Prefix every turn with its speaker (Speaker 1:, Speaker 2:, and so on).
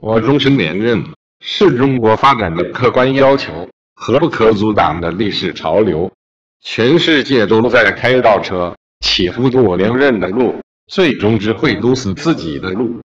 Speaker 1: 我终身连任是中国发展的客观要求和不可阻挡的历史潮流。全世界都在开倒车企图堵我连任的路最终只会堵死自己的路。